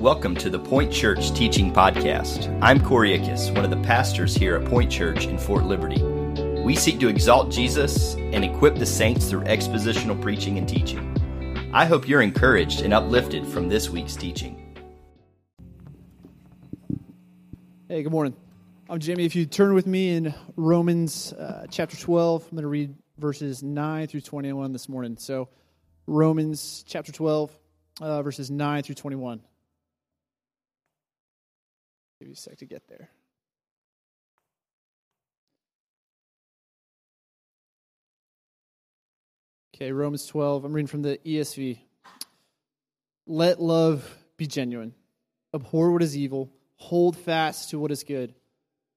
Welcome to the Point Church Teaching Podcast. I'm Corey Ickes, one of the pastors here at Point Church in Fort Liberty. We seek to exalt Jesus and equip the saints through expositional preaching and teaching. I hope you're encouraged and uplifted from this week's teaching. Hey, good morning. I'm Jimmy. If you turn with me in Romans uh, chapter 12, I'm going to read verses 9 through 21 this morning. So, Romans chapter 12, uh, verses 9 through 21. Give you a sec to get there. Okay, Romans 12. I'm reading from the ESV. Let love be genuine. Abhor what is evil. Hold fast to what is good.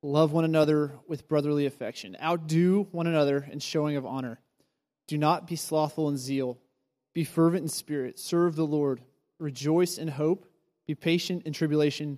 Love one another with brotherly affection. Outdo one another in showing of honor. Do not be slothful in zeal. Be fervent in spirit. Serve the Lord. Rejoice in hope. Be patient in tribulation.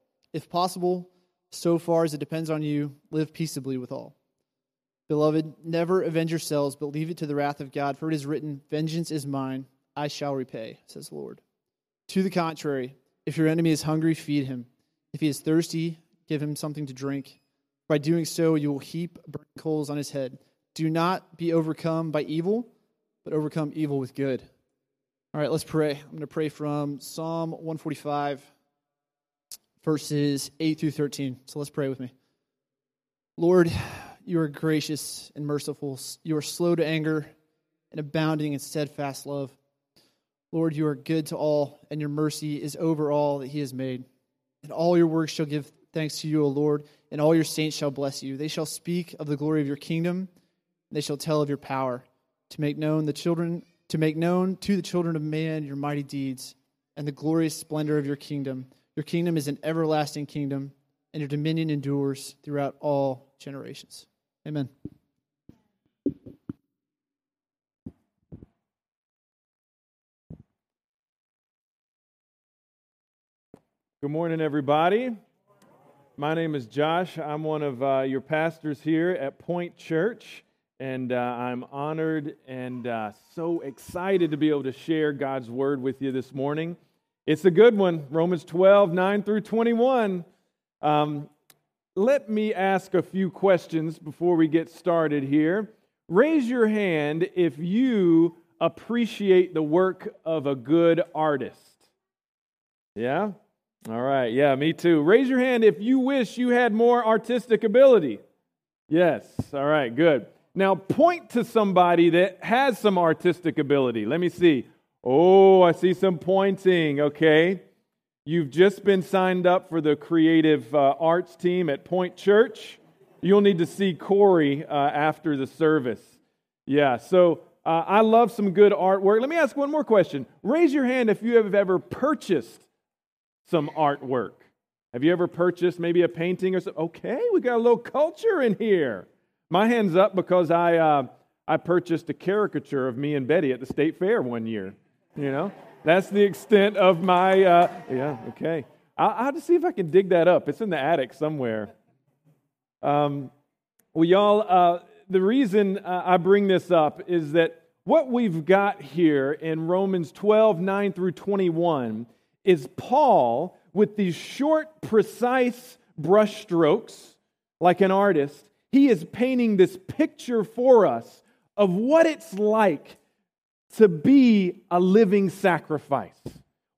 If possible, so far as it depends on you, live peaceably with all. Beloved, never avenge yourselves, but leave it to the wrath of God, for it is written, Vengeance is mine, I shall repay, says the Lord. To the contrary, if your enemy is hungry, feed him. If he is thirsty, give him something to drink. By doing so, you will heap burning coals on his head. Do not be overcome by evil, but overcome evil with good. All right, let's pray. I'm going to pray from Psalm 145 verses 8 through 13. So let's pray with me. Lord, you are gracious and merciful. You are slow to anger and abounding in steadfast love. Lord, you are good to all, and your mercy is over all that he has made. And all your works shall give thanks to you, O Lord, and all your saints shall bless you. They shall speak of the glory of your kingdom, and they shall tell of your power, to make known the children to make known to the children of man your mighty deeds and the glorious splendor of your kingdom. Your kingdom is an everlasting kingdom, and your dominion endures throughout all generations. Amen. Good morning, everybody. My name is Josh. I'm one of uh, your pastors here at Point Church, and uh, I'm honored and uh, so excited to be able to share God's word with you this morning. It's a good one, Romans 12, 9 through 21. Um, let me ask a few questions before we get started here. Raise your hand if you appreciate the work of a good artist. Yeah? All right. Yeah, me too. Raise your hand if you wish you had more artistic ability. Yes. All right, good. Now point to somebody that has some artistic ability. Let me see. Oh, I see some pointing. Okay. You've just been signed up for the creative uh, arts team at Point Church. You'll need to see Corey uh, after the service. Yeah, so uh, I love some good artwork. Let me ask one more question. Raise your hand if you have ever purchased some artwork. Have you ever purchased maybe a painting or something? Okay, we got a little culture in here. My hand's up because I, uh, I purchased a caricature of me and Betty at the state fair one year. You know, that's the extent of my, uh, yeah, okay. I'll, I'll to see if I can dig that up. It's in the attic somewhere. Um, well, y'all, uh, the reason uh, I bring this up is that what we've got here in Romans 12, 9 through 21 is Paul with these short, precise brushstrokes, like an artist. He is painting this picture for us of what it's like to be a living sacrifice,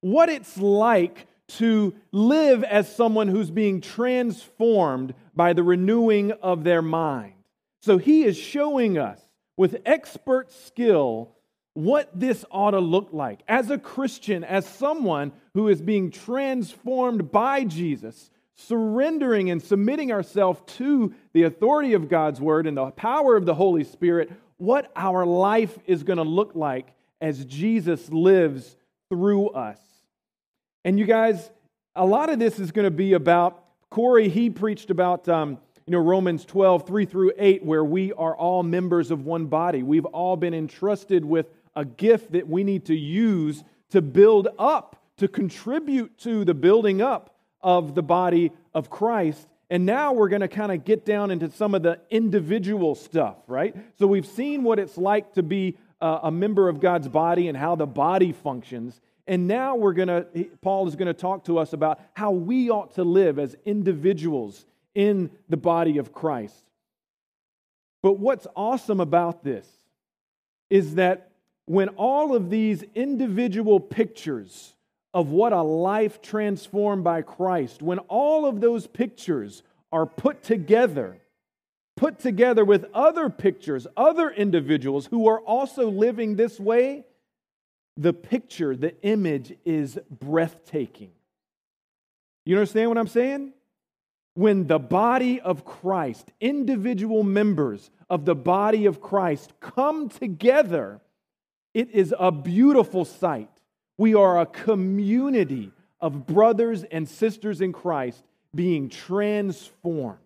what it's like to live as someone who's being transformed by the renewing of their mind. So he is showing us with expert skill what this ought to look like as a Christian, as someone who is being transformed by Jesus, surrendering and submitting ourselves to the authority of God's word and the power of the Holy Spirit what our life is going to look like as Jesus lives through us. And you guys, a lot of this is going to be about Corey. He preached about um, you know Romans 12, 3 through 8, where we are all members of one body. We've all been entrusted with a gift that we need to use to build up, to contribute to the building up of the body of Christ. And now we're going to kind of get down into some of the individual stuff, right? So we've seen what it's like to be a member of God's body and how the body functions. And now we're going to, Paul is going to talk to us about how we ought to live as individuals in the body of Christ. But what's awesome about this is that when all of these individual pictures of what a life transformed by Christ, when all of those pictures are put together, put together with other pictures, other individuals who are also living this way, the picture, the image is breathtaking. You understand what I'm saying? When the body of Christ, individual members of the body of Christ come together, it is a beautiful sight. We are a community of brothers and sisters in Christ being transformed.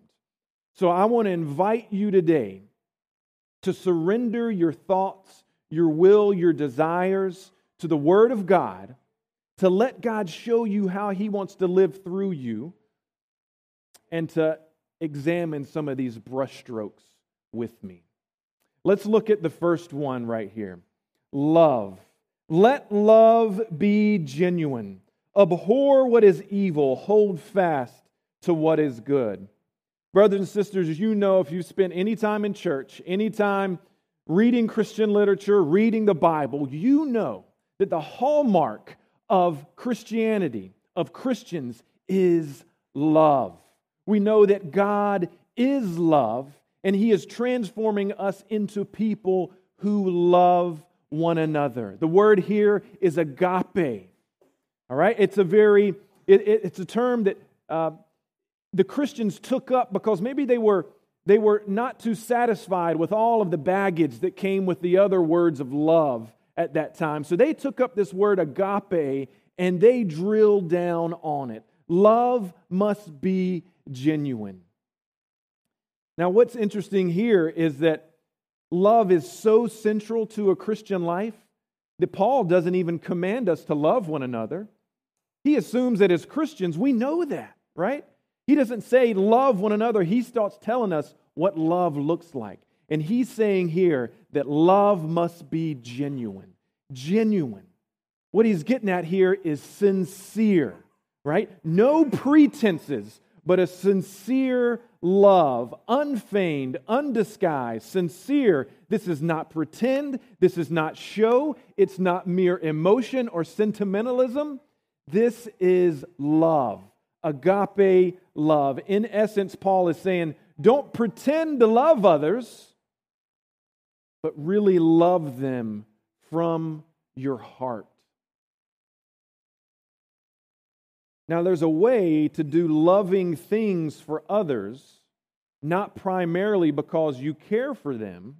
So I want to invite you today to surrender your thoughts, your will, your desires to the Word of God, to let God show you how He wants to live through you, and to examine some of these brushstrokes with me. Let's look at the first one right here love. Let love be genuine. Abhor what is evil, hold fast to what is good. Brothers and sisters, you know if you spent any time in church, any time reading Christian literature, reading the Bible, you know that the hallmark of Christianity, of Christians, is love. We know that God is love, and He is transforming us into people who love one another. The word here is agape. All right? It's a very, it, it, it's a term that uh, the Christians took up because maybe they were, they were not too satisfied with all of the baggage that came with the other words of love at that time. So they took up this word agape and they drilled down on it. Love must be genuine. Now, what's interesting here is that love is so central to a Christian life that Paul doesn't even command us to love one another. He assumes that as Christians, we know that, right? He doesn't say love one another. He starts telling us what love looks like. And he's saying here that love must be genuine. Genuine. What he's getting at here is sincere, right? No pretenses, but a sincere love, unfeigned, undisguised, sincere. This is not pretend. This is not show. It's not mere emotion or sentimentalism. This is love agape love. In essence, Paul is saying, don't pretend to love others, but really love them from your heart. Now, there's a way to do loving things for others, not primarily because you care for them,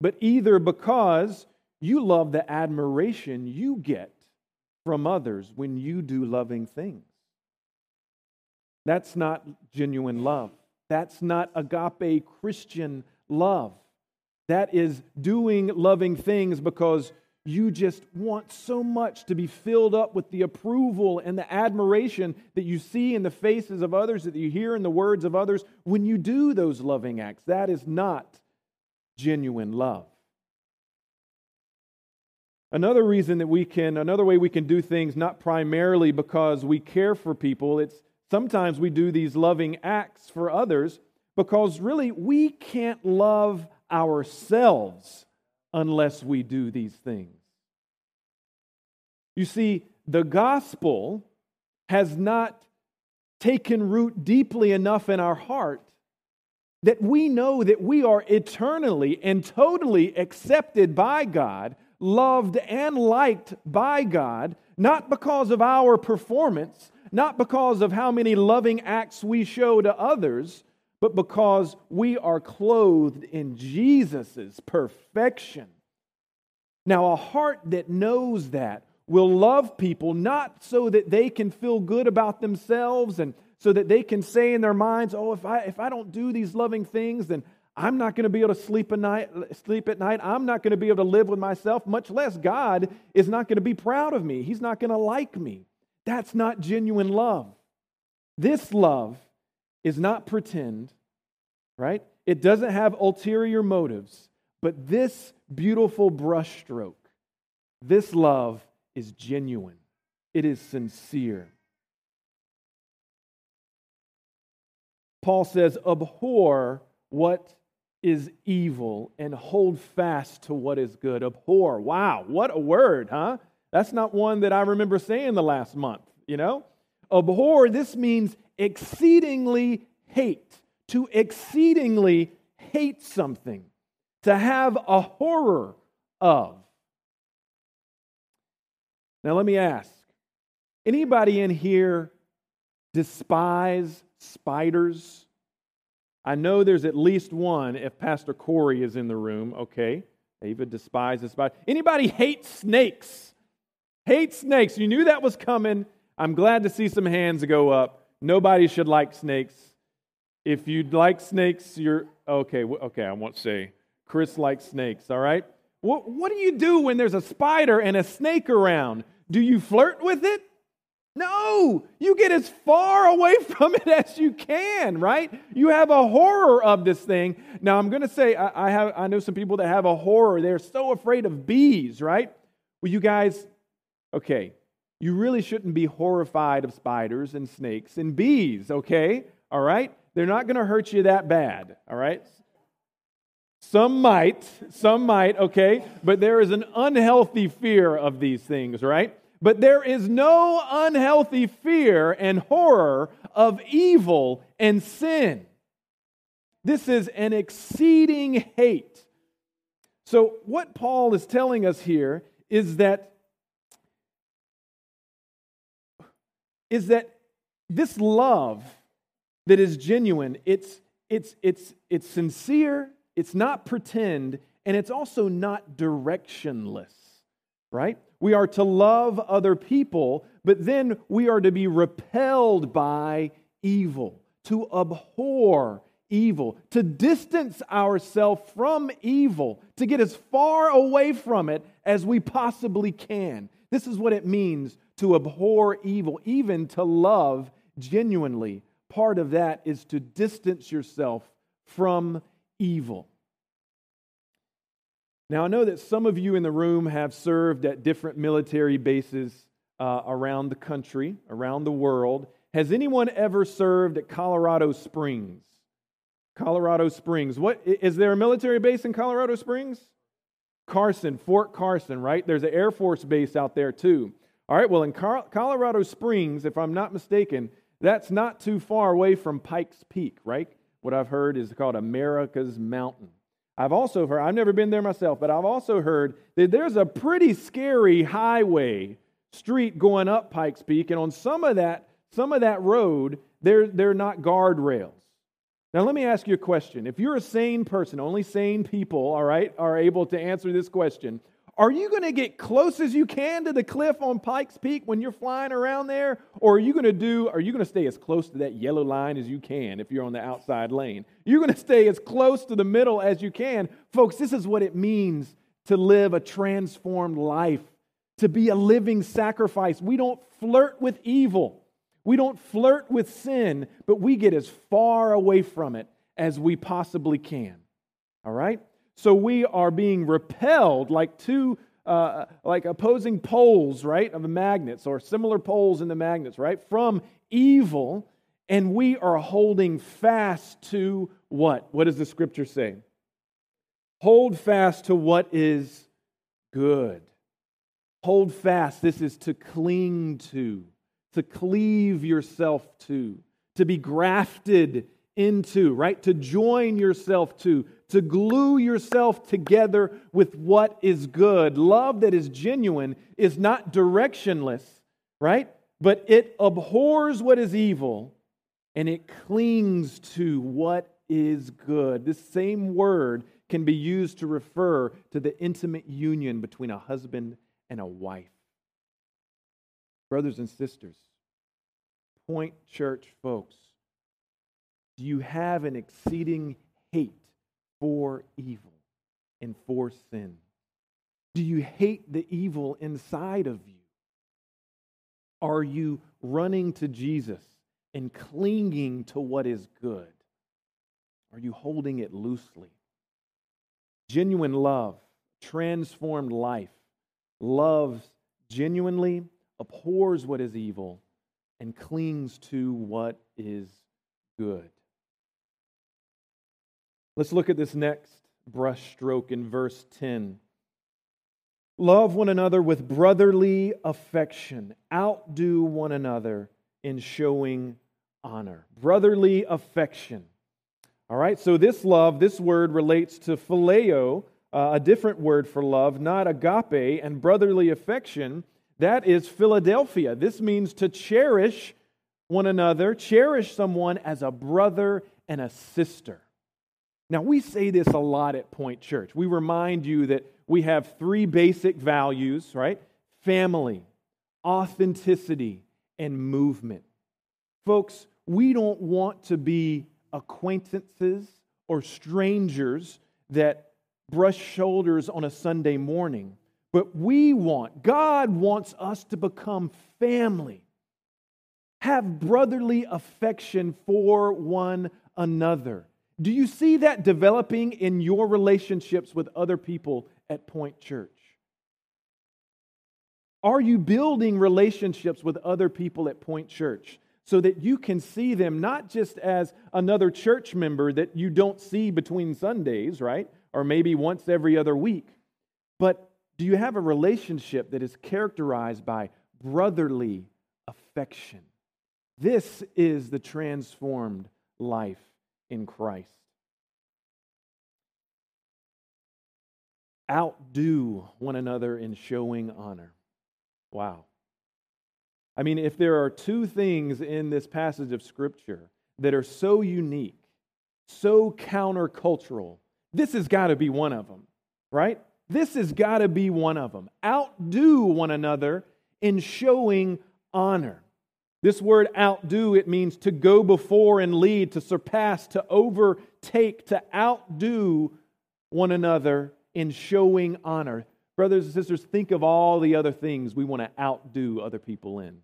but either because you love the admiration you get from others when you do loving things. That's not genuine love. That's not agape Christian love. That is doing loving things because you just want so much to be filled up with the approval and the admiration that you see in the faces of others, that you hear in the words of others when you do those loving acts. That is not genuine love. Another reason that we can, another way we can do things, not primarily because we care for people, it's Sometimes we do these loving acts for others because really we can't love ourselves unless we do these things. You see, the gospel has not taken root deeply enough in our heart that we know that we are eternally and totally accepted by God, loved and liked by God, not because of our performance, not because of how many loving acts we show to others, but because we are clothed in Jesus' perfection. Now, a heart that knows that will love people not so that they can feel good about themselves and so that they can say in their minds, oh, if I, if I don't do these loving things, then I'm not going to be able to sleep, a night, sleep at night. I'm not going to be able to live with myself, much less God is not going to be proud of me. He's not going to like me. That's not genuine love. This love is not pretend, right? It doesn't have ulterior motives, but this beautiful brushstroke, this love is genuine, it is sincere. Paul says, abhor what is evil and hold fast to what is good. Abhor. Wow, what a word, huh? That's not one that I remember saying the last month, you know? Abhor, this means exceedingly hate, to exceedingly hate something, to have a horror of. Now, let me ask anybody in here despise spiders? I know there's at least one if Pastor Corey is in the room. Okay. David despises spiders. Anybody hate snakes? Hate snakes. You knew that was coming. I'm glad to see some hands go up. Nobody should like snakes. If you'd like snakes, you're okay. Okay, I won't say. Chris likes snakes, all right? What, what do you do when there's a spider and a snake around? Do you flirt with it? No, you get as far away from it as you can, right? You have a horror of this thing. Now, I'm going to say I, I, have I know some people that have a horror. They're so afraid of bees, right? Well, you guys, okay, you really shouldn't be horrified of spiders and snakes and bees, okay? All right? They're not going to hurt you that bad, all right? Some might, some might, okay? But there is an unhealthy fear of these things, right? But there is no unhealthy fear and horror of evil and sin. This is an exceeding hate. So, what Paul is telling us here is that is that this love that is genuine, it's it's it's it's sincere, it's not pretend, and it's also not directionless, right? We are to love other people, but then we are to be repelled by evil, to abhor evil, to distance ourselves from evil, to get as far away from it as we possibly can. This is what it means to abhor evil, even to love genuinely. Part of that is to distance yourself from evil. Now, I know that some of you in the room have served at different military bases uh, around the country, around the world. Has anyone ever served at Colorado Springs? Colorado Springs. What is there a military base in Colorado Springs? Carson, Fort Carson, right? There's an Air Force base out there too. All right, well, in Colorado Springs, if I'm not mistaken, that's not too far away from Pikes Peak, right? What I've heard is called America's Mountain. I've also heard, I've never been there myself, but I've also heard that there's a pretty scary highway street going up Pikes Peak, and on some of that, some of that road, there, they're not guardrails. Now, let me ask you a question. If you're a sane person, only sane people, all right, are able to answer this question. Are you going to get close as you can to the cliff on Pikes Peak when you're flying around there? Or are you going to do, are you going to stay as close to that yellow line as you can if you're on the outside lane? You're going to stay as close to the middle as you can. Folks, this is what it means to live a transformed life, to be a living sacrifice. We don't flirt with evil, we don't flirt with sin, but we get as far away from it as we possibly can. All right? So we are being repelled like two, uh, like opposing poles, right, of the magnets or similar poles in the magnets, right, from evil. And we are holding fast to what? What does the scripture say? Hold fast to what is good. Hold fast. This is to cling to, to cleave yourself to, to be grafted into, right? To join yourself to, to glue yourself together with what is good. Love that is genuine is not directionless, right? But it abhors what is evil and it clings to what is good. This same word can be used to refer to the intimate union between a husband and a wife. Brothers and sisters, Point Church folks, do you have an exceeding hate for evil and for sin? Do you hate the evil inside of you? Are you running to Jesus and clinging to what is good? Are you holding it loosely? Genuine love, transformed life, loves genuinely, abhors what is evil, and clings to what is good. Let's look at this next brushstroke in verse 10. Love one another with brotherly affection. Outdo one another in showing honor. Brotherly affection. All right, so this love, this word relates to phileo, uh, a different word for love, not agape, and brotherly affection. That is Philadelphia. This means to cherish one another, cherish someone as a brother and a sister. Now, we say this a lot at Point Church. We remind you that we have three basic values, right? Family, authenticity, and movement. Folks, we don't want to be acquaintances or strangers that brush shoulders on a Sunday morning, but we want, God wants us to become family. Have brotherly affection for one another. Do you see that developing in your relationships with other people at Point Church? Are you building relationships with other people at Point Church so that you can see them not just as another church member that you don't see between Sundays, right? Or maybe once every other week, but do you have a relationship that is characterized by brotherly affection? This is the transformed life in Christ. Outdo one another in showing honor. Wow. I mean, if there are two things in this passage of Scripture that are so unique, so countercultural, this has got to be one of them, right? This has got to be one of them. Outdo one another in showing honor. This word outdo, it means to go before and lead, to surpass, to overtake, to outdo one another in showing honor. Brothers and sisters, think of all the other things we want to outdo other people in.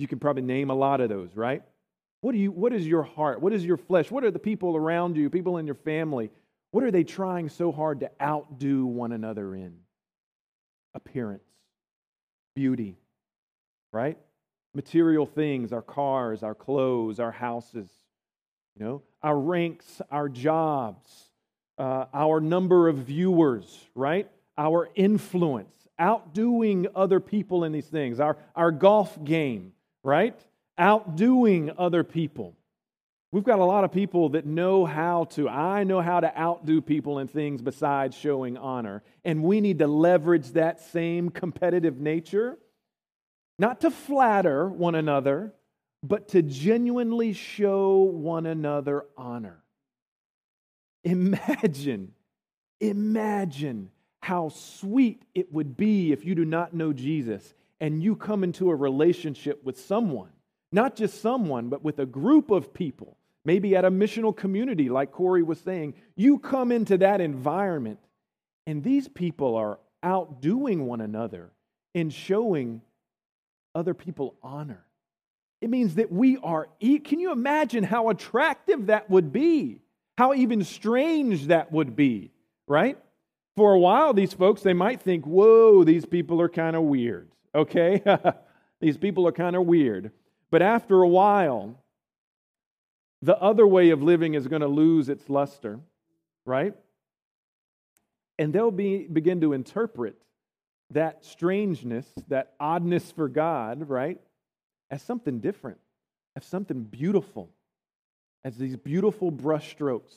You can probably name a lot of those, right? What, do you, what is your heart? What is your flesh? What are the people around you, people in your family? What are they trying so hard to outdo one another in? Appearance, beauty, right? Material things, our cars, our clothes, our houses, you know, our ranks, our jobs, uh, our number of viewers, right? Our influence, outdoing other people in these things, our, our golf game, right? Outdoing other people. We've got a lot of people that know how to, I know how to outdo people in things besides showing honor. And we need to leverage that same competitive nature not to flatter one another, but to genuinely show one another honor. Imagine, imagine how sweet it would be if you do not know Jesus and you come into a relationship with someone, not just someone, but with a group of people, maybe at a missional community, like Corey was saying. You come into that environment, and these people are outdoing one another in showing other people honor. It means that we are, can you imagine how attractive that would be? How even strange that would be, right? For a while, these folks, they might think, whoa, these people are kind of weird, okay? these people are kind of weird. But after a while, the other way of living is going to lose its luster, right? And they'll be, begin to interpret that strangeness, that oddness for God, right, as something different, as something beautiful, as these beautiful brushstrokes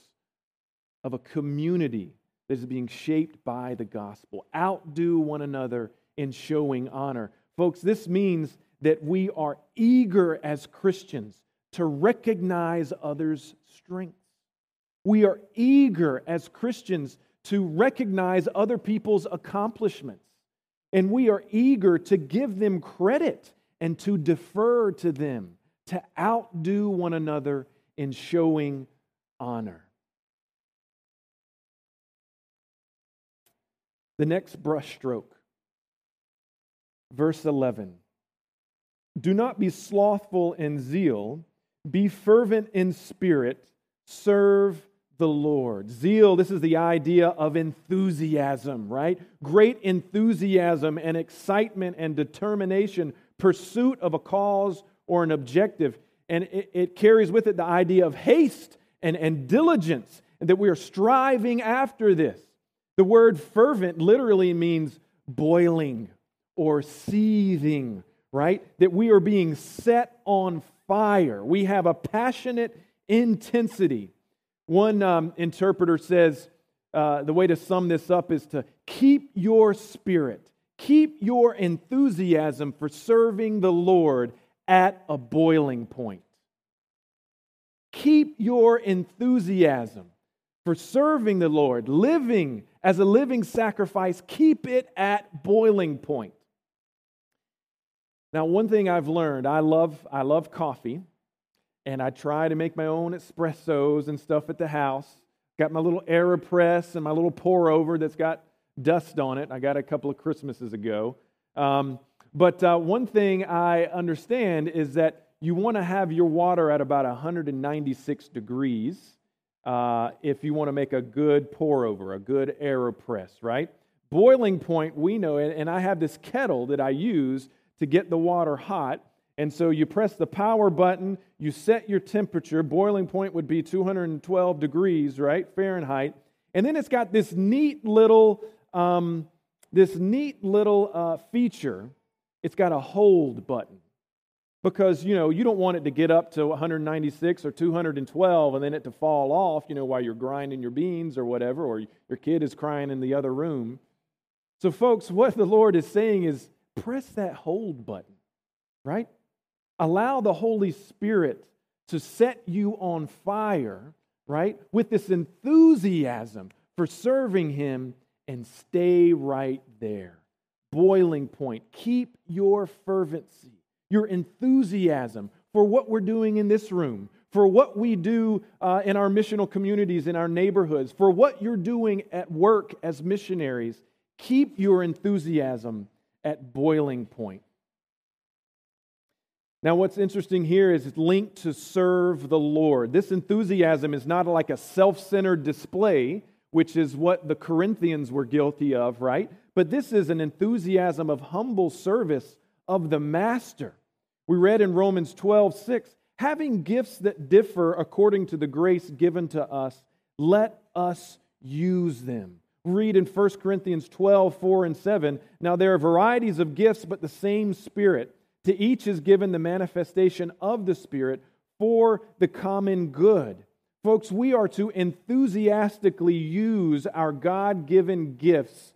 of a community that is being shaped by the gospel. Outdo one another in showing honor. Folks, this means that we are eager as Christians to recognize others' strengths. We are eager as Christians to recognize other people's accomplishments And we are eager to give them credit and to defer to them, to outdo one another in showing honor. The next brushstroke, verse 11. Do not be slothful in zeal, be fervent in spirit, serve the Lord. Zeal, this is the idea of enthusiasm, right? Great enthusiasm and excitement and determination, pursuit of a cause or an objective. And it, it carries with it the idea of haste and, and diligence, and that we are striving after this. The word fervent literally means boiling or seething, right? That we are being set on fire. We have a passionate intensity. One um, interpreter says uh, the way to sum this up is to keep your spirit, keep your enthusiasm for serving the Lord at a boiling point. Keep your enthusiasm for serving the Lord, living as a living sacrifice, keep it at boiling point. Now, one thing I've learned, I love, I love coffee, and I try to make my own espressos and stuff at the house. Got my little AeroPress and my little pour over that's got dust on it. I got a couple of Christmases ago. Um, but uh, one thing I understand is that you want to have your water at about 196 degrees uh, if you want to make a good pour over, a good AeroPress, right? Boiling point, we know, it, and I have this kettle that I use to get the water hot. And so you press the power button, you set your temperature. Boiling point would be 212 degrees, right? Fahrenheit. And then it's got this neat little, um, this neat little uh, feature. It's got a hold button because you know you don't want it to get up to 196 or 212 and then it to fall off you know while you're grinding your beans or whatever or your kid is crying in the other room so folks what the lord is saying is press that hold button right allow the holy spirit to set you on fire right with this enthusiasm for serving him and stay right there boiling point keep your fervency your enthusiasm for what we're doing in this room, for what we do uh, in our missional communities, in our neighborhoods, for what you're doing at work as missionaries. Keep your enthusiasm at boiling point. Now, what's interesting here is it's linked to serve the Lord. This enthusiasm is not like a self centered display, which is what the Corinthians were guilty of, right? But this is an enthusiasm of humble service of the Master. We read in Romans 12, 6, having gifts that differ according to the grace given to us, let us use them. Read in 1 Corinthians 12, 4 and 7. Now there are varieties of gifts, but the same Spirit. To each is given the manifestation of the Spirit for the common good. Folks, we are to enthusiastically use our God given gifts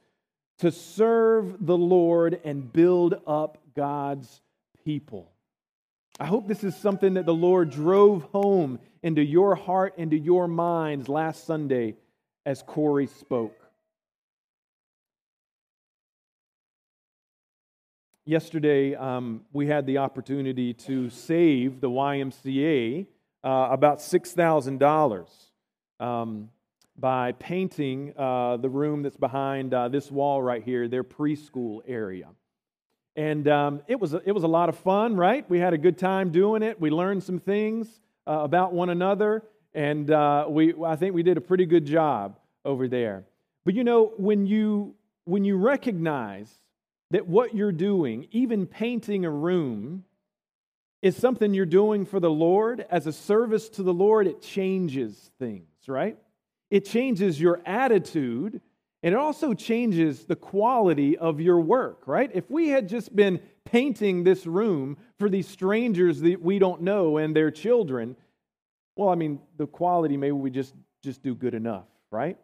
to serve the Lord and build up God's people. I hope this is something that the Lord drove home into your heart, into your minds last Sunday as Corey spoke. Yesterday, um, we had the opportunity to save the YMCA uh, about $6,000 um, by painting uh, the room that's behind uh, this wall right here, their preschool area. And um, it, was, it was a lot of fun, right? We had a good time doing it. We learned some things uh, about one another, and uh, we, I think we did a pretty good job over there. But you know, when you, when you recognize that what you're doing, even painting a room, is something you're doing for the Lord as a service to the Lord, it changes things, right? It changes your attitude and it also changes the quality of your work, right? If we had just been painting this room for these strangers that we don't know and their children, well, I mean, the quality maybe we just just do good enough, right?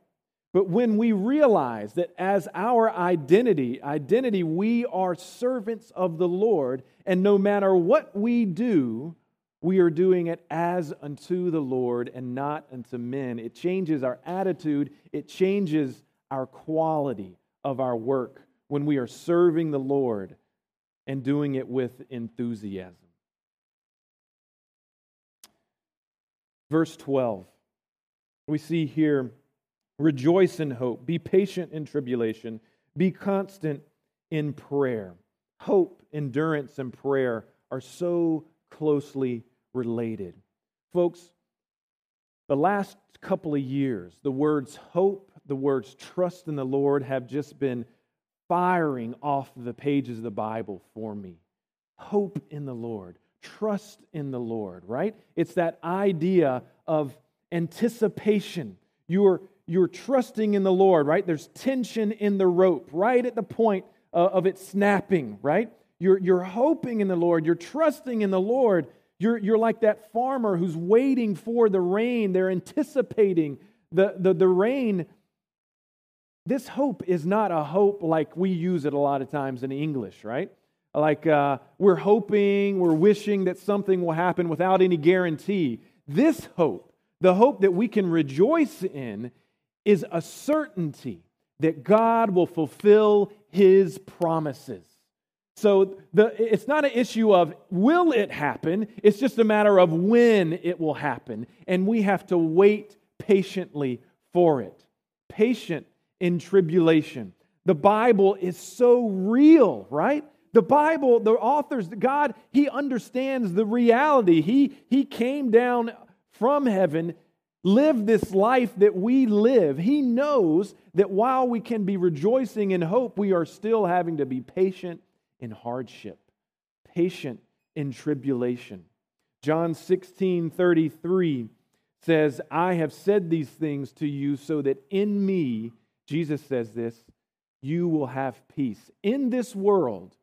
But when we realize that as our identity, identity, we are servants of the Lord, and no matter what we do, we are doing it as unto the Lord and not unto men. It changes our attitude, it changes our quality of our work when we are serving the Lord and doing it with enthusiasm. Verse 12, we see here rejoice in hope, be patient in tribulation, be constant in prayer. Hope, endurance, and prayer are so closely related. Folks, the last couple of years, the words hope, the words trust in the Lord have just been firing off the pages of the Bible for me. Hope in the Lord, trust in the Lord, right? It's that idea of anticipation. You're, you're trusting in the Lord, right? There's tension in the rope, right at the point uh, of it snapping, right? You're, you're hoping in the Lord, you're trusting in the Lord you're, you're like that farmer who's waiting for the rain. They're anticipating the, the, the rain. This hope is not a hope like we use it a lot of times in English, right? Like uh, we're hoping, we're wishing that something will happen without any guarantee. This hope, the hope that we can rejoice in, is a certainty that God will fulfill his promises. So the, it's not an issue of will it happen, it's just a matter of when it will happen. And we have to wait patiently for it. Patient in tribulation. The Bible is so real, right? The Bible, the authors, God, He understands the reality. He, he came down from heaven, lived this life that we live. He knows that while we can be rejoicing in hope, we are still having to be patient in hardship, patient in tribulation. John 16 33 says, I have said these things to you so that in me, Jesus says this, you will have peace. In this world,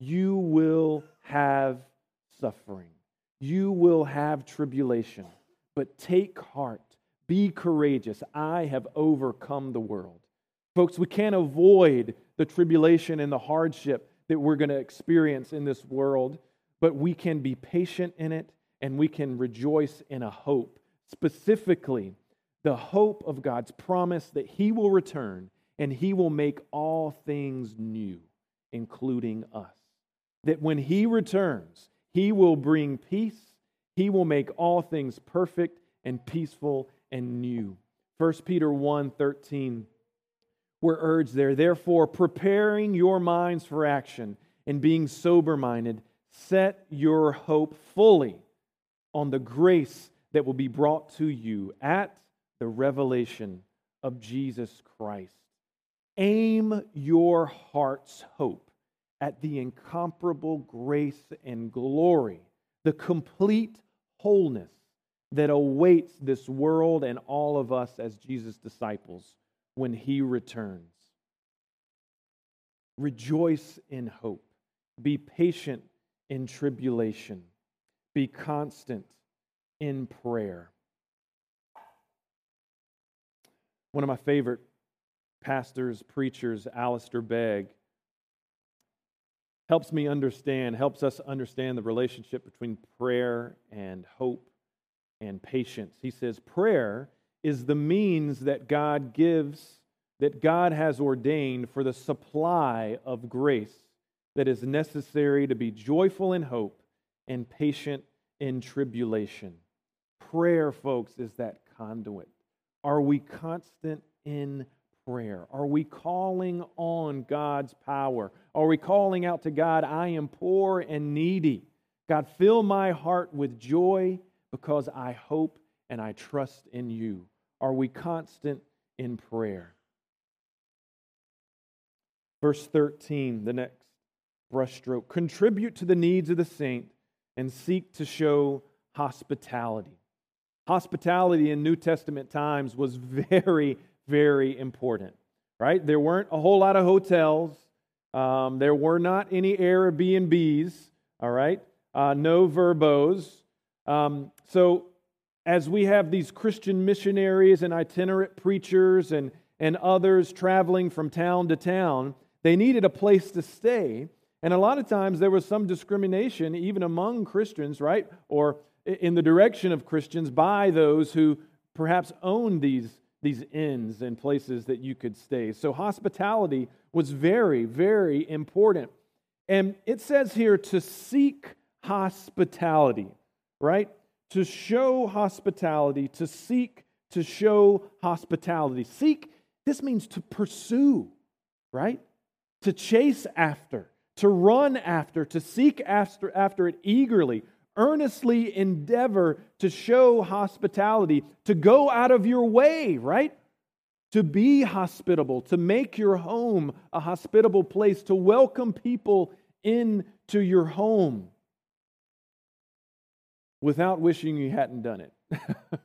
you will have suffering. You will have tribulation. But take heart, be courageous. I have overcome the world. Folks, we can't avoid the tribulation and the hardship that we're going to experience in this world, but we can be patient in it and we can rejoice in a hope, specifically the hope of God's promise that He will return and He will make all things new, including us. That when He returns, He will bring peace, He will make all things perfect and peaceful and new. 1 Peter 1 13 we're urged there. Therefore, preparing your minds for action and being sober minded, set your hope fully on the grace that will be brought to you at the revelation of Jesus Christ. Aim your heart's hope at the incomparable grace and glory, the complete wholeness that awaits this world and all of us as Jesus' disciples when he returns. Rejoice in hope. Be patient in tribulation. Be constant in prayer. One of my favorite pastors, preachers, Alistair Begg, helps me understand, helps us understand the relationship between prayer and hope and patience. He says, Prayer is the means that God gives, that God has ordained for the supply of grace that is necessary to be joyful in hope and patient in tribulation. Prayer, folks, is that conduit. Are we constant in prayer? Are we calling on God's power? Are we calling out to God, I am poor and needy? God, fill my heart with joy because I hope and I trust in you? Are we constant in prayer? Verse 13, the next brushstroke contribute to the needs of the saint and seek to show hospitality. Hospitality in New Testament times was very, very important, right? There weren't a whole lot of hotels. Um, there were not any Airbnbs, all right? Uh, no VRBOs. Um, so as we have these Christian missionaries and itinerant preachers and, and others traveling from town to town, they needed a place to stay. And a lot of times there was some discrimination, even among Christians, right? Or in the direction of Christians by those who perhaps owned these, these inns and places that you could stay. So hospitality was very, very important. And it says here to seek hospitality, right? To show hospitality, to seek to show hospitality. Seek, this means to pursue, right? To chase after, to run after, to seek after, after it eagerly, earnestly endeavor to show hospitality, to go out of your way, right? To be hospitable, to make your home a hospitable place, to welcome people into your home without wishing you hadn't done it,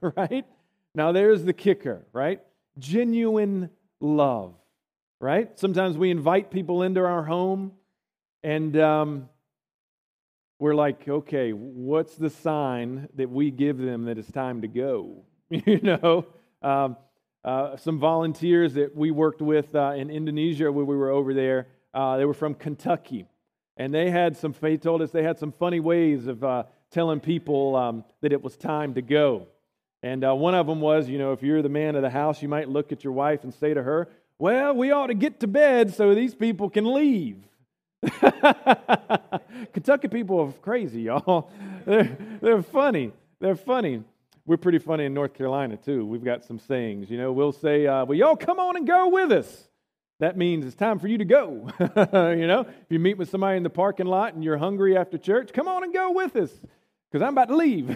right? Now, there's the kicker, right? Genuine love, right? Sometimes we invite people into our home and um, we're like, okay, what's the sign that we give them that it's time to go? you know, um, uh, some volunteers that we worked with uh, in Indonesia when we were over there, uh, they were from Kentucky. And they had some, they told us they had some funny ways of uh, telling people um, that it was time to go. And uh, one of them was, you know, if you're the man of the house, you might look at your wife and say to her, Well, we ought to get to bed so these people can leave. Kentucky people are crazy, y'all. They're, they're funny. They're funny. We're pretty funny in North Carolina, too. We've got some sayings. You know, we'll say, uh, Well, y'all come on and go with us. That means it's time for you to go. you know, if you meet with somebody in the parking lot and you're hungry after church, come on and go with us because I'm about to leave.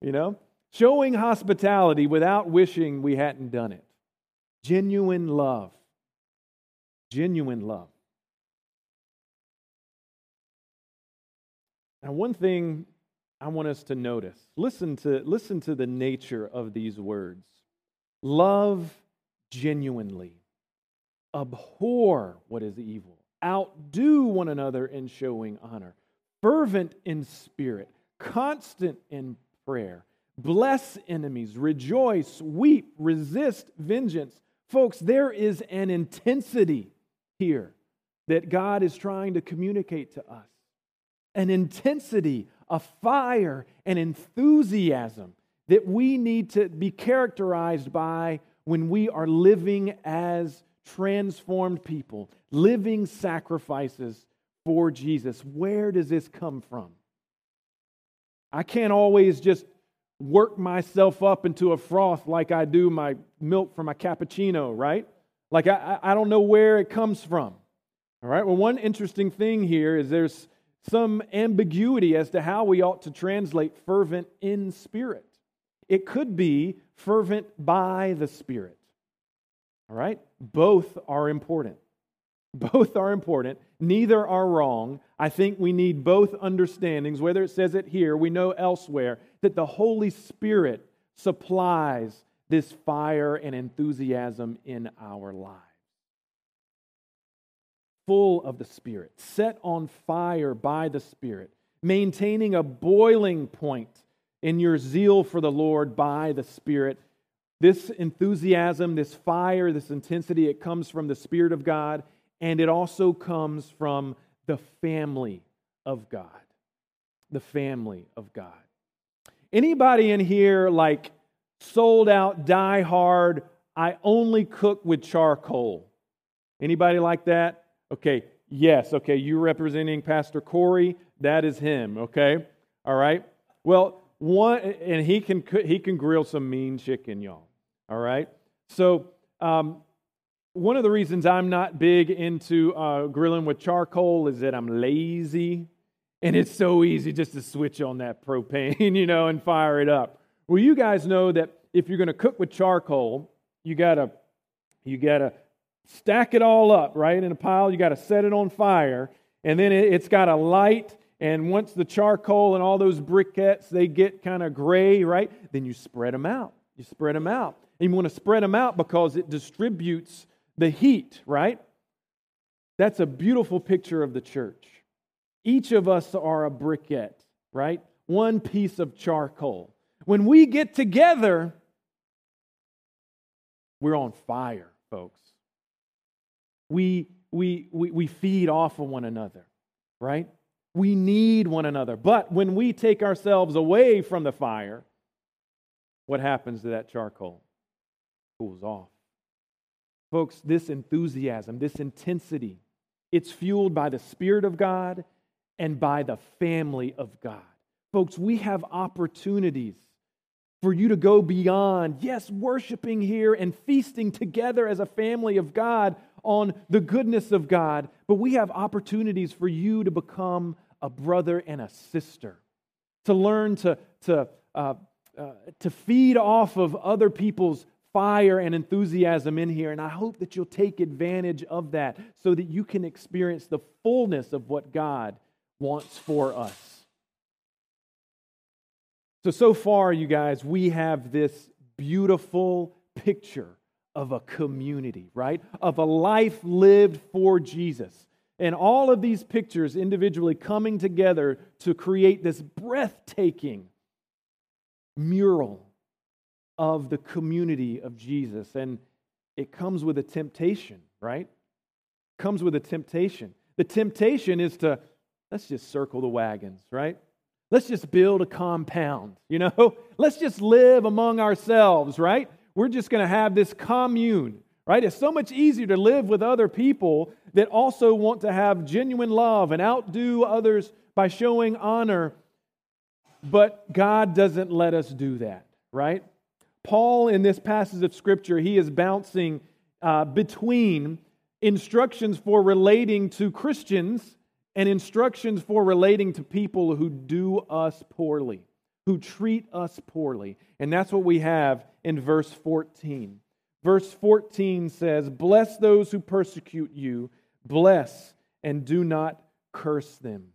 you know, showing hospitality without wishing we hadn't done it. Genuine love. Genuine love. Now, one thing I want us to notice listen to, listen to the nature of these words. Love genuinely, abhor what is evil, outdo one another in showing honor, fervent in spirit, constant in prayer, bless enemies, rejoice, weep, resist vengeance. Folks, there is an intensity here that God is trying to communicate to us an intensity, a fire, an enthusiasm that we need to be characterized by when we are living as transformed people, living sacrifices for Jesus. Where does this come from? I can't always just work myself up into a froth like I do my milk for my cappuccino, right? Like I, I don't know where it comes from. All right, well, one interesting thing here is there's some ambiguity as to how we ought to translate fervent in spirit. It could be fervent by the Spirit. All right? Both are important. Both are important. Neither are wrong. I think we need both understandings. Whether it says it here, we know elsewhere that the Holy Spirit supplies this fire and enthusiasm in our lives full of the Spirit, set on fire by the Spirit, maintaining a boiling point in your zeal for the Lord by the Spirit. This enthusiasm, this fire, this intensity, it comes from the Spirit of God, and it also comes from the family of God. The family of God. Anybody in here like sold out, die hard, I only cook with charcoal? Anybody like that? Okay, yes, okay, you're representing Pastor Corey. That is him, okay? All right? Well, one, and he can, he can grill some mean chicken, y'all. All right? So, um, one of the reasons I'm not big into uh, grilling with charcoal is that I'm lazy and it's so easy just to switch on that propane, you know, and fire it up. Well, you guys know that if you're going to cook with charcoal, you got to you got to stack it all up, right, in a pile. You got to set it on fire. And then it's got a light. And once the charcoal and all those briquettes, they get kind of gray, right, then you spread them out. You spread them out. And you want to spread them out because it distributes the heat, right? That's a beautiful picture of the church. Each of us are a briquette, right? One piece of charcoal. When we get together, we're on fire, folks we, we, we, we feed off of one another, right? We need one another. But when we take ourselves away from the fire, what happens to that charcoal? cools off. Folks, this enthusiasm, this intensity, it's fueled by the Spirit of God and by the family of God. Folks, we have opportunities for you to go beyond, yes, worshiping here and feasting together as a family of God on the goodness of God, but we have opportunities for you to become a brother and a sister, to learn to, to, uh, uh, to feed off of other people's fire and enthusiasm in here. And I hope that you'll take advantage of that so that you can experience the fullness of what God wants for us. So, so far, you guys, we have this beautiful picture of a community, right? Of a life lived for Jesus. And all of these pictures individually coming together to create this breathtaking mural of the community of Jesus. And it comes with a temptation, right? Comes with a temptation. The temptation is to, let's just circle the wagons, right? Let's just build a compound, you know? Let's just live among ourselves, right? We're just going to have this commune, right? It's so much easier to live with other people that also want to have genuine love and outdo others by showing honor. But God doesn't let us do that, right? Paul, in this passage of Scripture, he is bouncing uh, between instructions for relating to Christians and instructions for relating to people who do us poorly, who treat us poorly. And that's what we have in verse 14. Verse 14 says, Bless those who persecute you, bless and do not curse them.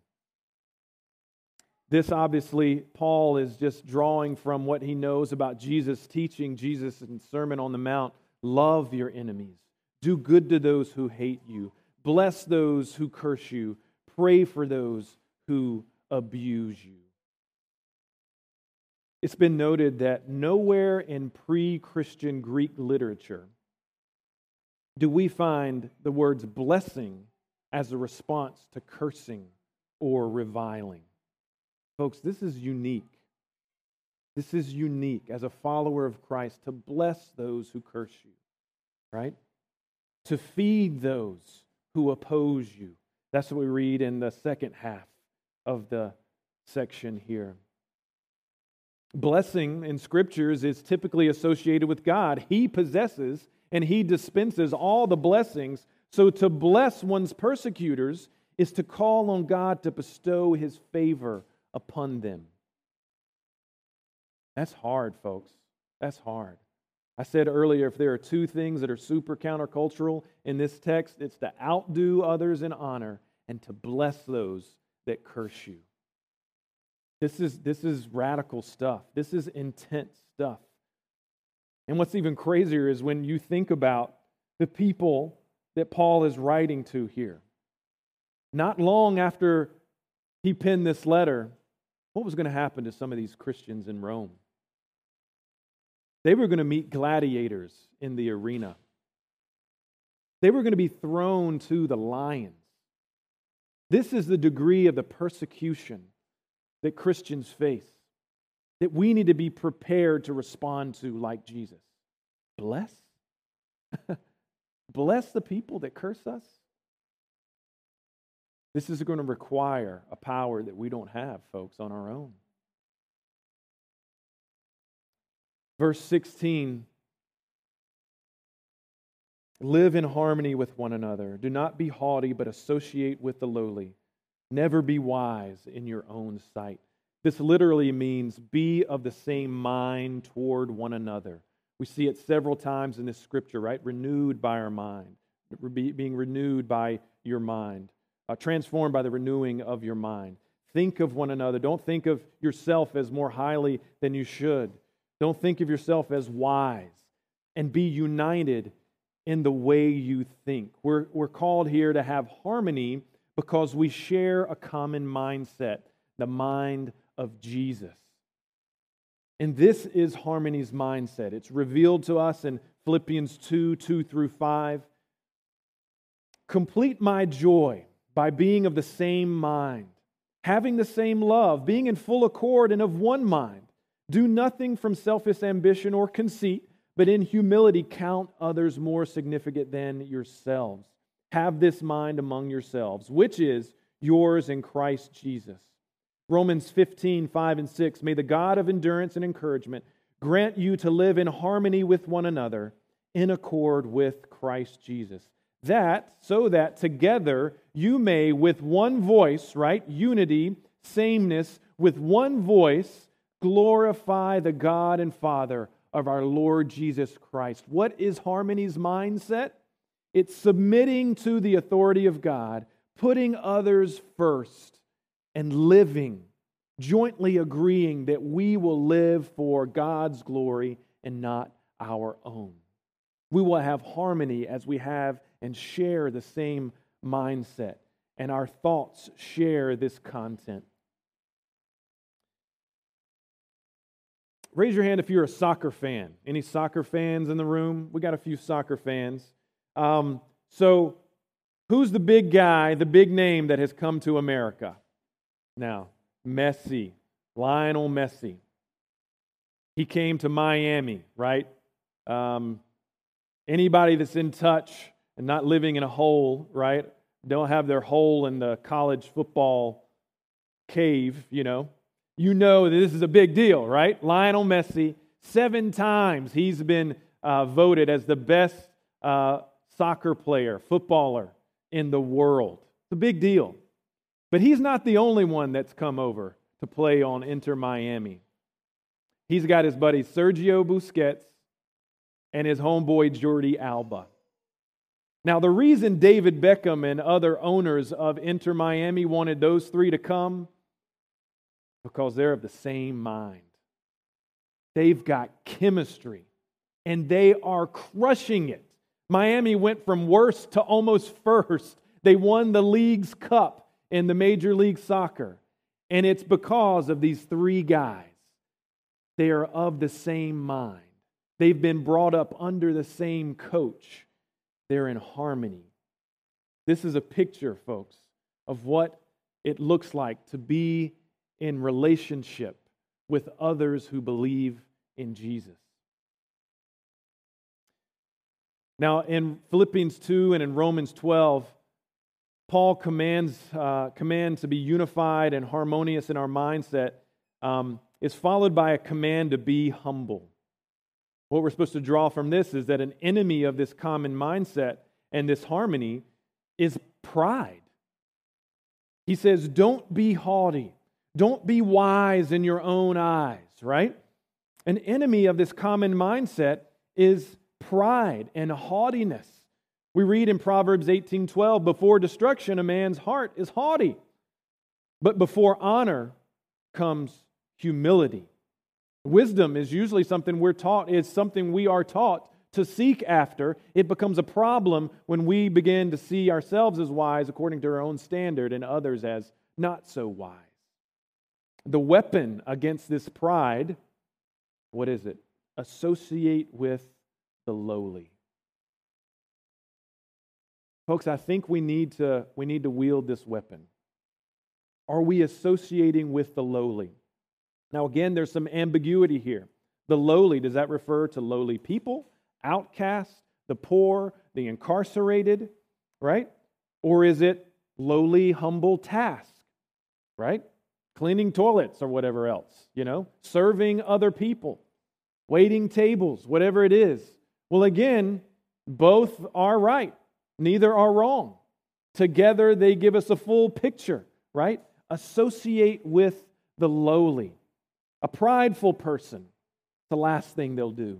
This obviously, Paul is just drawing from what he knows about Jesus' teaching, Jesus' Sermon on the Mount. Love your enemies, do good to those who hate you, bless those who curse you pray for those who abuse you. It's been noted that nowhere in pre Christian Greek literature do we find the words blessing as a response to cursing or reviling. Folks, this is unique. This is unique as a follower of Christ to bless those who curse you, right? To feed those who oppose you, that's what we read in the second half of the section here. Blessing in scriptures is typically associated with God. He possesses and he dispenses all the blessings. So to bless one's persecutors is to call on God to bestow his favor upon them. That's hard, folks. That's hard. I said earlier if there are two things that are super countercultural in this text, it's to outdo others in honor and to bless those that curse you. This is, this is radical stuff. This is intense stuff. And what's even crazier is when you think about the people that Paul is writing to here. Not long after he penned this letter, what was going to happen to some of these Christians in Rome? They were going to meet gladiators in the arena. They were going to be thrown to the lions. This is the degree of the persecution that Christians face, that we need to be prepared to respond to like Jesus. Bless? Bless the people that curse us? This is going to require a power that we don't have, folks, on our own. Verse 16 Live in harmony with one another. Do not be haughty, but associate with the lowly. Never be wise in your own sight. This literally means be of the same mind toward one another. We see it several times in this scripture, right? Renewed by our mind, being renewed by your mind, uh, transformed by the renewing of your mind. Think of one another. Don't think of yourself as more highly than you should. Don't think of yourself as wise. And be united in the way you think. We're, we're called here to have harmony because we share a common mindset, the mind of Jesus. And this is harmony's mindset. It's revealed to us in Philippians 2 2 through 5. Complete my joy by being of the same mind, having the same love, being in full accord and of one mind. Do nothing from selfish ambition or conceit but in humility count others more significant than yourselves. Have this mind among yourselves, which is yours in Christ Jesus. Romans 15, 5 and 6. May the God of endurance and encouragement grant you to live in harmony with one another in accord with Christ Jesus. That, so that together you may, with one voice, right? Unity, sameness, with one voice, glorify the God and Father of our Lord Jesus Christ. What is harmony's mindset? It's submitting to the authority of God, putting others first, and living, jointly agreeing that we will live for God's glory and not our own. We will have harmony as we have and share the same mindset, and our thoughts share this content. Raise your hand if you're a soccer fan. Any soccer fans in the room? We got a few soccer fans. Um, so, who's the big guy, the big name that has come to America? Now, Messi, Lionel Messi. He came to Miami, right? Um, anybody that's in touch and not living in a hole, right? Don't have their hole in the college football cave, you know. You know that this is a big deal, right? Lionel Messi, seven times he's been uh, voted as the best uh, soccer player, footballer in the world. It's a big deal. But he's not the only one that's come over to play on Inter Miami. He's got his buddy Sergio Busquets and his homeboy Jordi Alba. Now, the reason David Beckham and other owners of Inter Miami wanted those three to come because they're of the same mind. They've got chemistry and they are crushing it. Miami went from worst to almost first. They won the Leagues Cup in the Major League Soccer. And it's because of these three guys. They are of the same mind. They've been brought up under the same coach. They're in harmony. This is a picture, folks, of what it looks like to be in relationship with others who believe in Jesus. Now, in Philippians 2 and in Romans 12, Paul commands uh, command to be unified and harmonious in our mindset um, is followed by a command to be humble. What we're supposed to draw from this is that an enemy of this common mindset and this harmony is pride. He says, Don't be haughty, don't be wise in your own eyes, right? An enemy of this common mindset is pride and haughtiness. We read in Proverbs 18:12, before destruction a man's heart is haughty, but before honor comes humility. Wisdom is usually something we're taught, is something we are taught to seek after. It becomes a problem when we begin to see ourselves as wise according to our own standard and others as not so wise. The weapon against this pride, what is it? Associate with the lowly. Folks, I think we need to, we need to wield this weapon. Are we associating with the lowly? Now, again, there's some ambiguity here. The lowly, does that refer to lowly people, outcasts, the poor, the incarcerated, right? Or is it lowly, humble task, right? Cleaning toilets or whatever else, you know, serving other people, waiting tables, whatever it is. Well, again, both are right, neither are wrong. Together, they give us a full picture, right? Associate with the lowly. A prideful person, the last thing they'll do,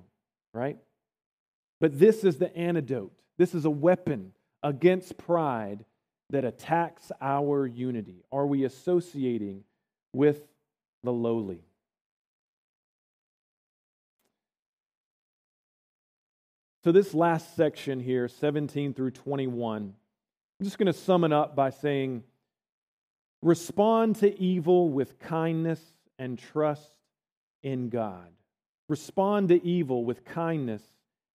right? But this is the antidote. This is a weapon against pride that attacks our unity. Are we associating with the lowly? So, this last section here, 17 through 21, I'm just going to sum it up by saying respond to evil with kindness and trust in God. Respond to evil with kindness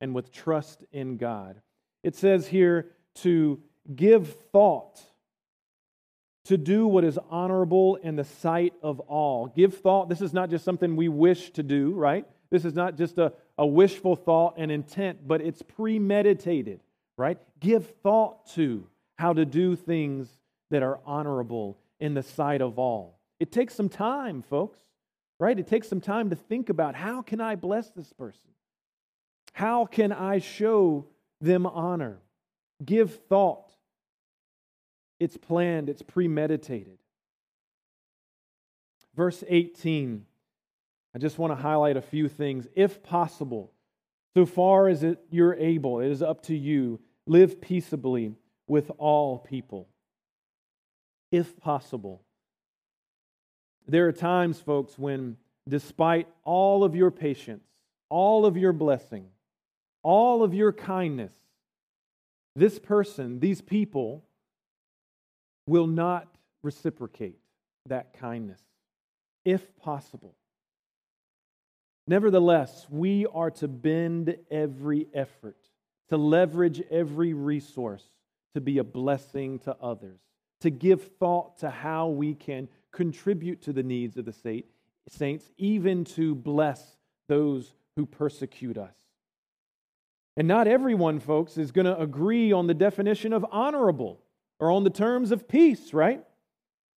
and with trust in God. It says here to give thought, to do what is honorable in the sight of all. Give thought. This is not just something we wish to do, right? This is not just a, a wishful thought and intent, but it's premeditated, right? Give thought to how to do things that are honorable in the sight of all. It takes some time, folks, right? It takes some time to think about how can I bless this person? How can I show them honor? Give thought. It's planned, it's premeditated. Verse 18, I just want to highlight a few things. If possible, so far as it, you're able, it is up to you, live peaceably with all people. If possible. There are times, folks, when despite all of your patience, all of your blessing, all of your kindness, this person, these people, will not reciprocate that kindness, if possible. Nevertheless, we are to bend every effort, to leverage every resource to be a blessing to others, to give thought to how we can contribute to the needs of the saints, even to bless those who persecute us. And not everyone, folks, is going to agree on the definition of honorable or on the terms of peace, right?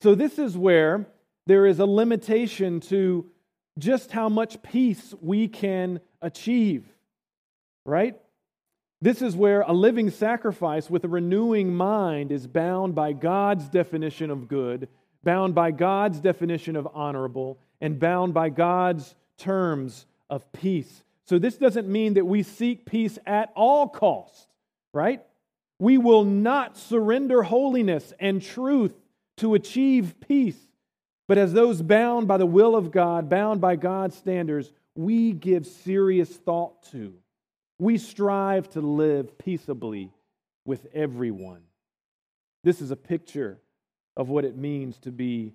So, this is where there is a limitation to just how much peace we can achieve, right? This is where a living sacrifice with a renewing mind is bound by God's definition of good bound by God's definition of honorable, and bound by God's terms of peace. So, this doesn't mean that we seek peace at all cost, right? We will not surrender holiness and truth to achieve peace. But as those bound by the will of God, bound by God's standards, we give serious thought to. We strive to live peaceably with everyone. This is a picture of what it means to be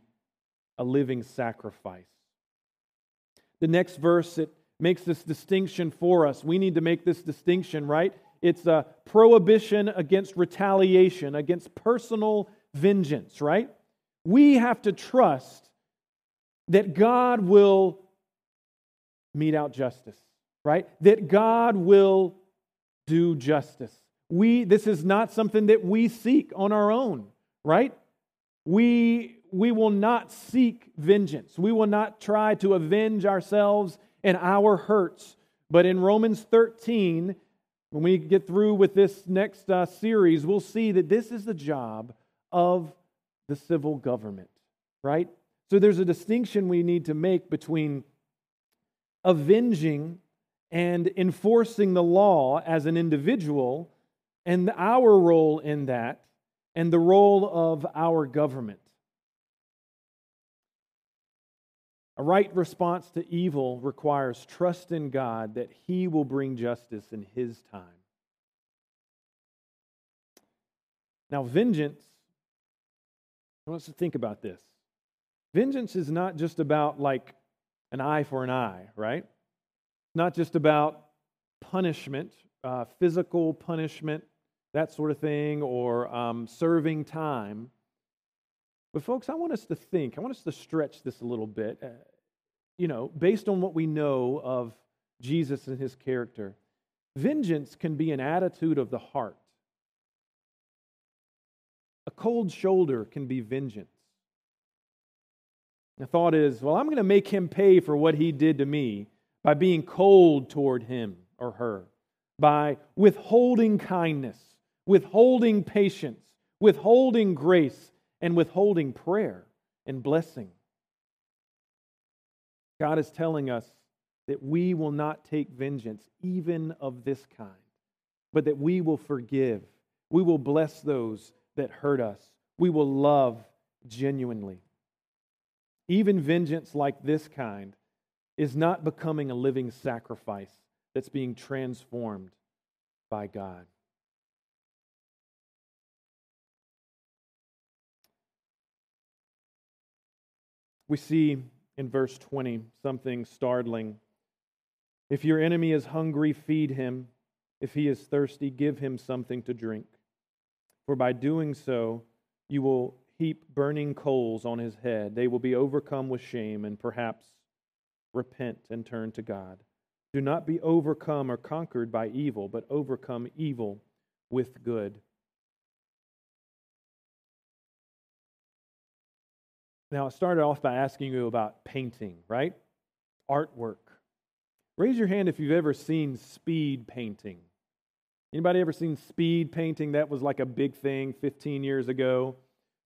a living sacrifice. The next verse, it makes this distinction for us. We need to make this distinction, right? It's a prohibition against retaliation, against personal vengeance, right? We have to trust that God will mete out justice, right? That God will do justice. We this is not something that we seek on our own, right? we, we will not seek vengeance. We will not try to avenge ourselves and our hurts. But in Romans 13, when we get through with this next uh, series, we'll see that this is the job of the civil government, right? So there's a distinction we need to make between avenging and enforcing the law as an individual and our role in that and the role of our government. A right response to evil requires trust in God that He will bring justice in His time. Now, vengeance, I want us to think about this. Vengeance is not just about like an eye for an eye, right? It's not just about punishment, uh, physical punishment, that sort of thing, or um, serving time. But, folks, I want us to think, I want us to stretch this a little bit. Uh, you know, based on what we know of Jesus and his character, vengeance can be an attitude of the heart. A cold shoulder can be vengeance. The thought is, well, I'm going to make him pay for what he did to me by being cold toward him or her, by withholding kindness, withholding patience, withholding grace, and withholding prayer and blessing. God is telling us that we will not take vengeance, even of this kind, but that we will forgive. We will bless those that hurt us. We will love genuinely. Even vengeance like this kind is not becoming a living sacrifice that's being transformed by God. We see in verse 20 something startling. If your enemy is hungry, feed him. If he is thirsty, give him something to drink. For by doing so, you will heap burning coals on his head. They will be overcome with shame and perhaps repent and turn to God. Do not be overcome or conquered by evil, but overcome evil with good. Now, I started off by asking you about painting, right? Artwork. Raise your hand if you've ever seen speed painting. Anybody ever seen speed painting? That was like a big thing 15 years ago.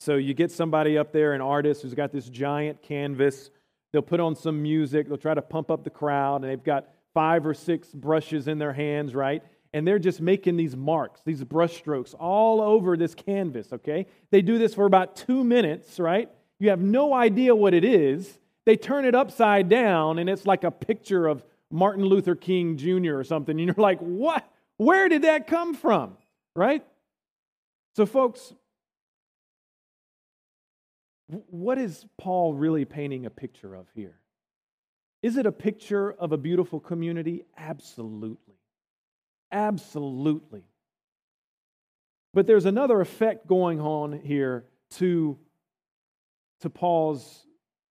So you get somebody up there, an artist who's got this giant canvas. They'll put on some music. They'll try to pump up the crowd, and they've got five or six brushes in their hands, right? And they're just making these marks, these brush strokes all over this canvas, okay? They do this for about two minutes, right? You have no idea what it is. They turn it upside down, and it's like a picture of Martin Luther King Jr. or something. And you're like, what? Where did that come from? Right? So, folks, what is Paul really painting a picture of here? Is it a picture of a beautiful community? Absolutely. Absolutely. But there's another effect going on here to to Paul's,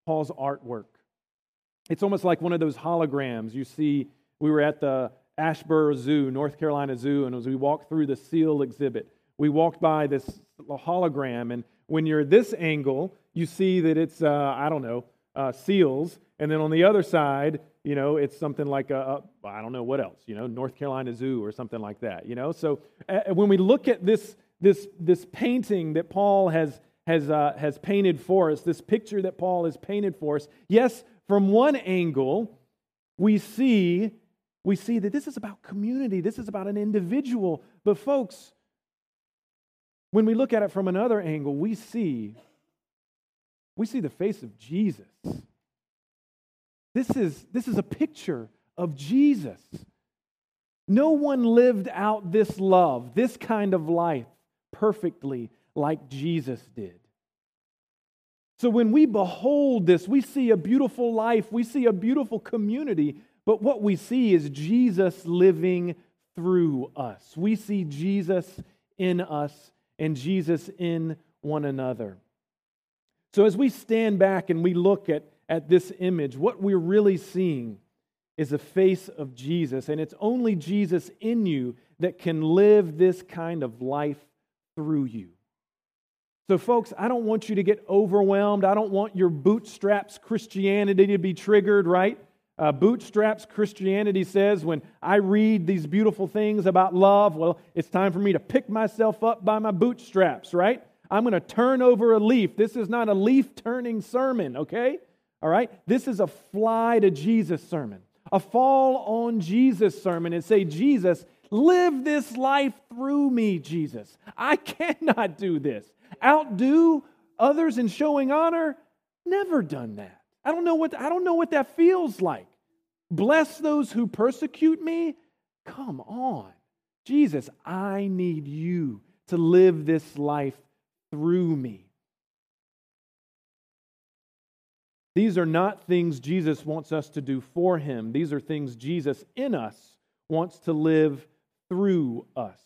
Paul's artwork. It's almost like one of those holograms you see. We were at the Asheboro Zoo, North Carolina Zoo, and as we walked through the seal exhibit, we walked by this hologram. And when you're at this angle, you see that it's, uh, I don't know, uh, seals. And then on the other side, you know, it's something like I don't know what else, you know, North Carolina Zoo or something like that, you know. So when we look at this, this, this painting that Paul has has, uh, has painted for us, this picture that Paul has painted for us, yes, from one angle, we see, we see that this is about community, this is about an individual. But, folks, when we look at it from another angle, we see, we see the face of Jesus. This is, this is a picture of Jesus. No one lived out this love, this kind of life, perfectly like Jesus did. So when we behold this, we see a beautiful life, we see a beautiful community, but what we see is Jesus living through us. We see Jesus in us and Jesus in one another. So as we stand back and we look at, at this image, what we're really seeing is a face of Jesus, and it's only Jesus in you that can live this kind of life through you. So, folks, I don't want you to get overwhelmed. I don't want your bootstraps Christianity to be triggered, right? Uh, bootstraps Christianity says when I read these beautiful things about love, well, it's time for me to pick myself up by my bootstraps, right? I'm going to turn over a leaf. This is not a leaf turning sermon, okay? All right? This is a fly to Jesus sermon, a fall on Jesus sermon, and say, Jesus, live this life through me, Jesus. I cannot do this outdo others in showing honor? Never done that. I don't know what I don't know what that feels like. Bless those who persecute me? Come on. Jesus, I need you to live this life through me. These are not things Jesus wants us to do for him. These are things Jesus in us wants to live through us.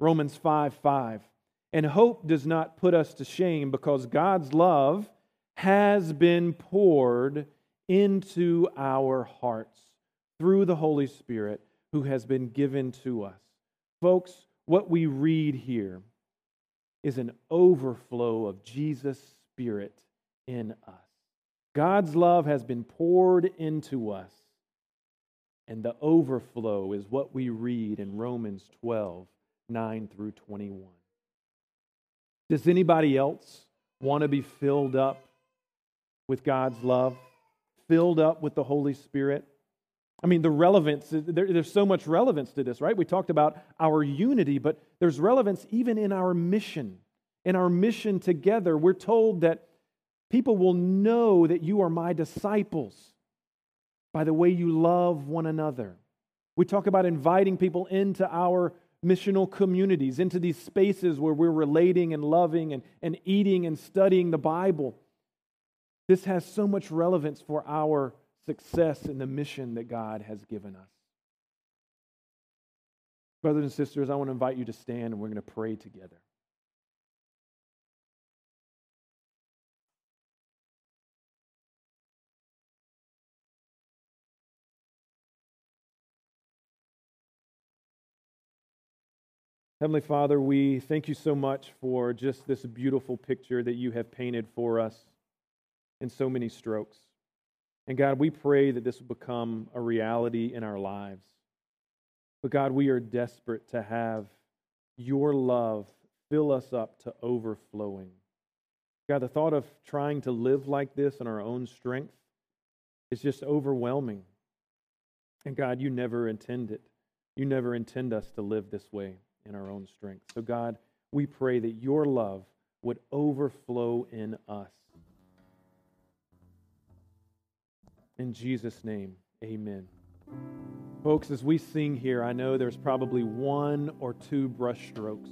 Romans 5 5. And hope does not put us to shame because God's love has been poured into our hearts through the Holy Spirit who has been given to us. Folks, what we read here is an overflow of Jesus' Spirit in us. God's love has been poured into us, and the overflow is what we read in Romans 12 9 through 21. Does anybody else want to be filled up with God's love, filled up with the Holy Spirit? I mean, the relevance, there, there's so much relevance to this, right? We talked about our unity, but there's relevance even in our mission. In our mission together, we're told that people will know that you are my disciples by the way you love one another. We talk about inviting people into our missional communities, into these spaces where we're relating and loving and, and eating and studying the Bible. This has so much relevance for our success in the mission that God has given us. Brothers and sisters, I want to invite you to stand and we're going to pray together. Heavenly Father, we thank you so much for just this beautiful picture that you have painted for us in so many strokes. And God, we pray that this will become a reality in our lives. But God, we are desperate to have your love fill us up to overflowing. God, the thought of trying to live like this in our own strength is just overwhelming. And God, you never intend it. You never intend us to live this way in our own strength. So, God, we pray that your love would overflow in us. In Jesus' name, amen. Folks, as we sing here, I know there's probably one or two brushstrokes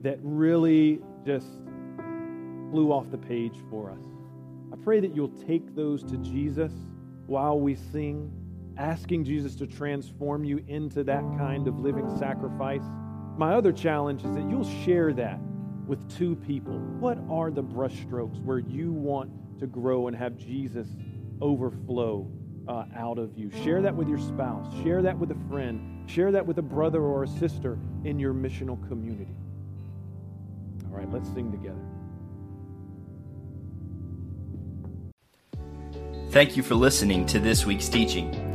that really just flew off the page for us. I pray that you'll take those to Jesus while we sing, asking Jesus to transform you into that kind of living sacrifice. My other challenge is that you'll share that with two people. What are the brushstrokes where you want to grow and have Jesus overflow uh, out of you? Share that with your spouse, share that with a friend, share that with a brother or a sister in your missional community. All right, let's sing together. Thank you for listening to this week's teaching.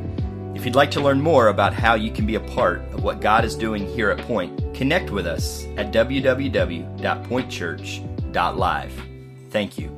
If you'd like to learn more about how you can be a part of what God is doing here at Point, connect with us at www.pointchurch.live. Thank you.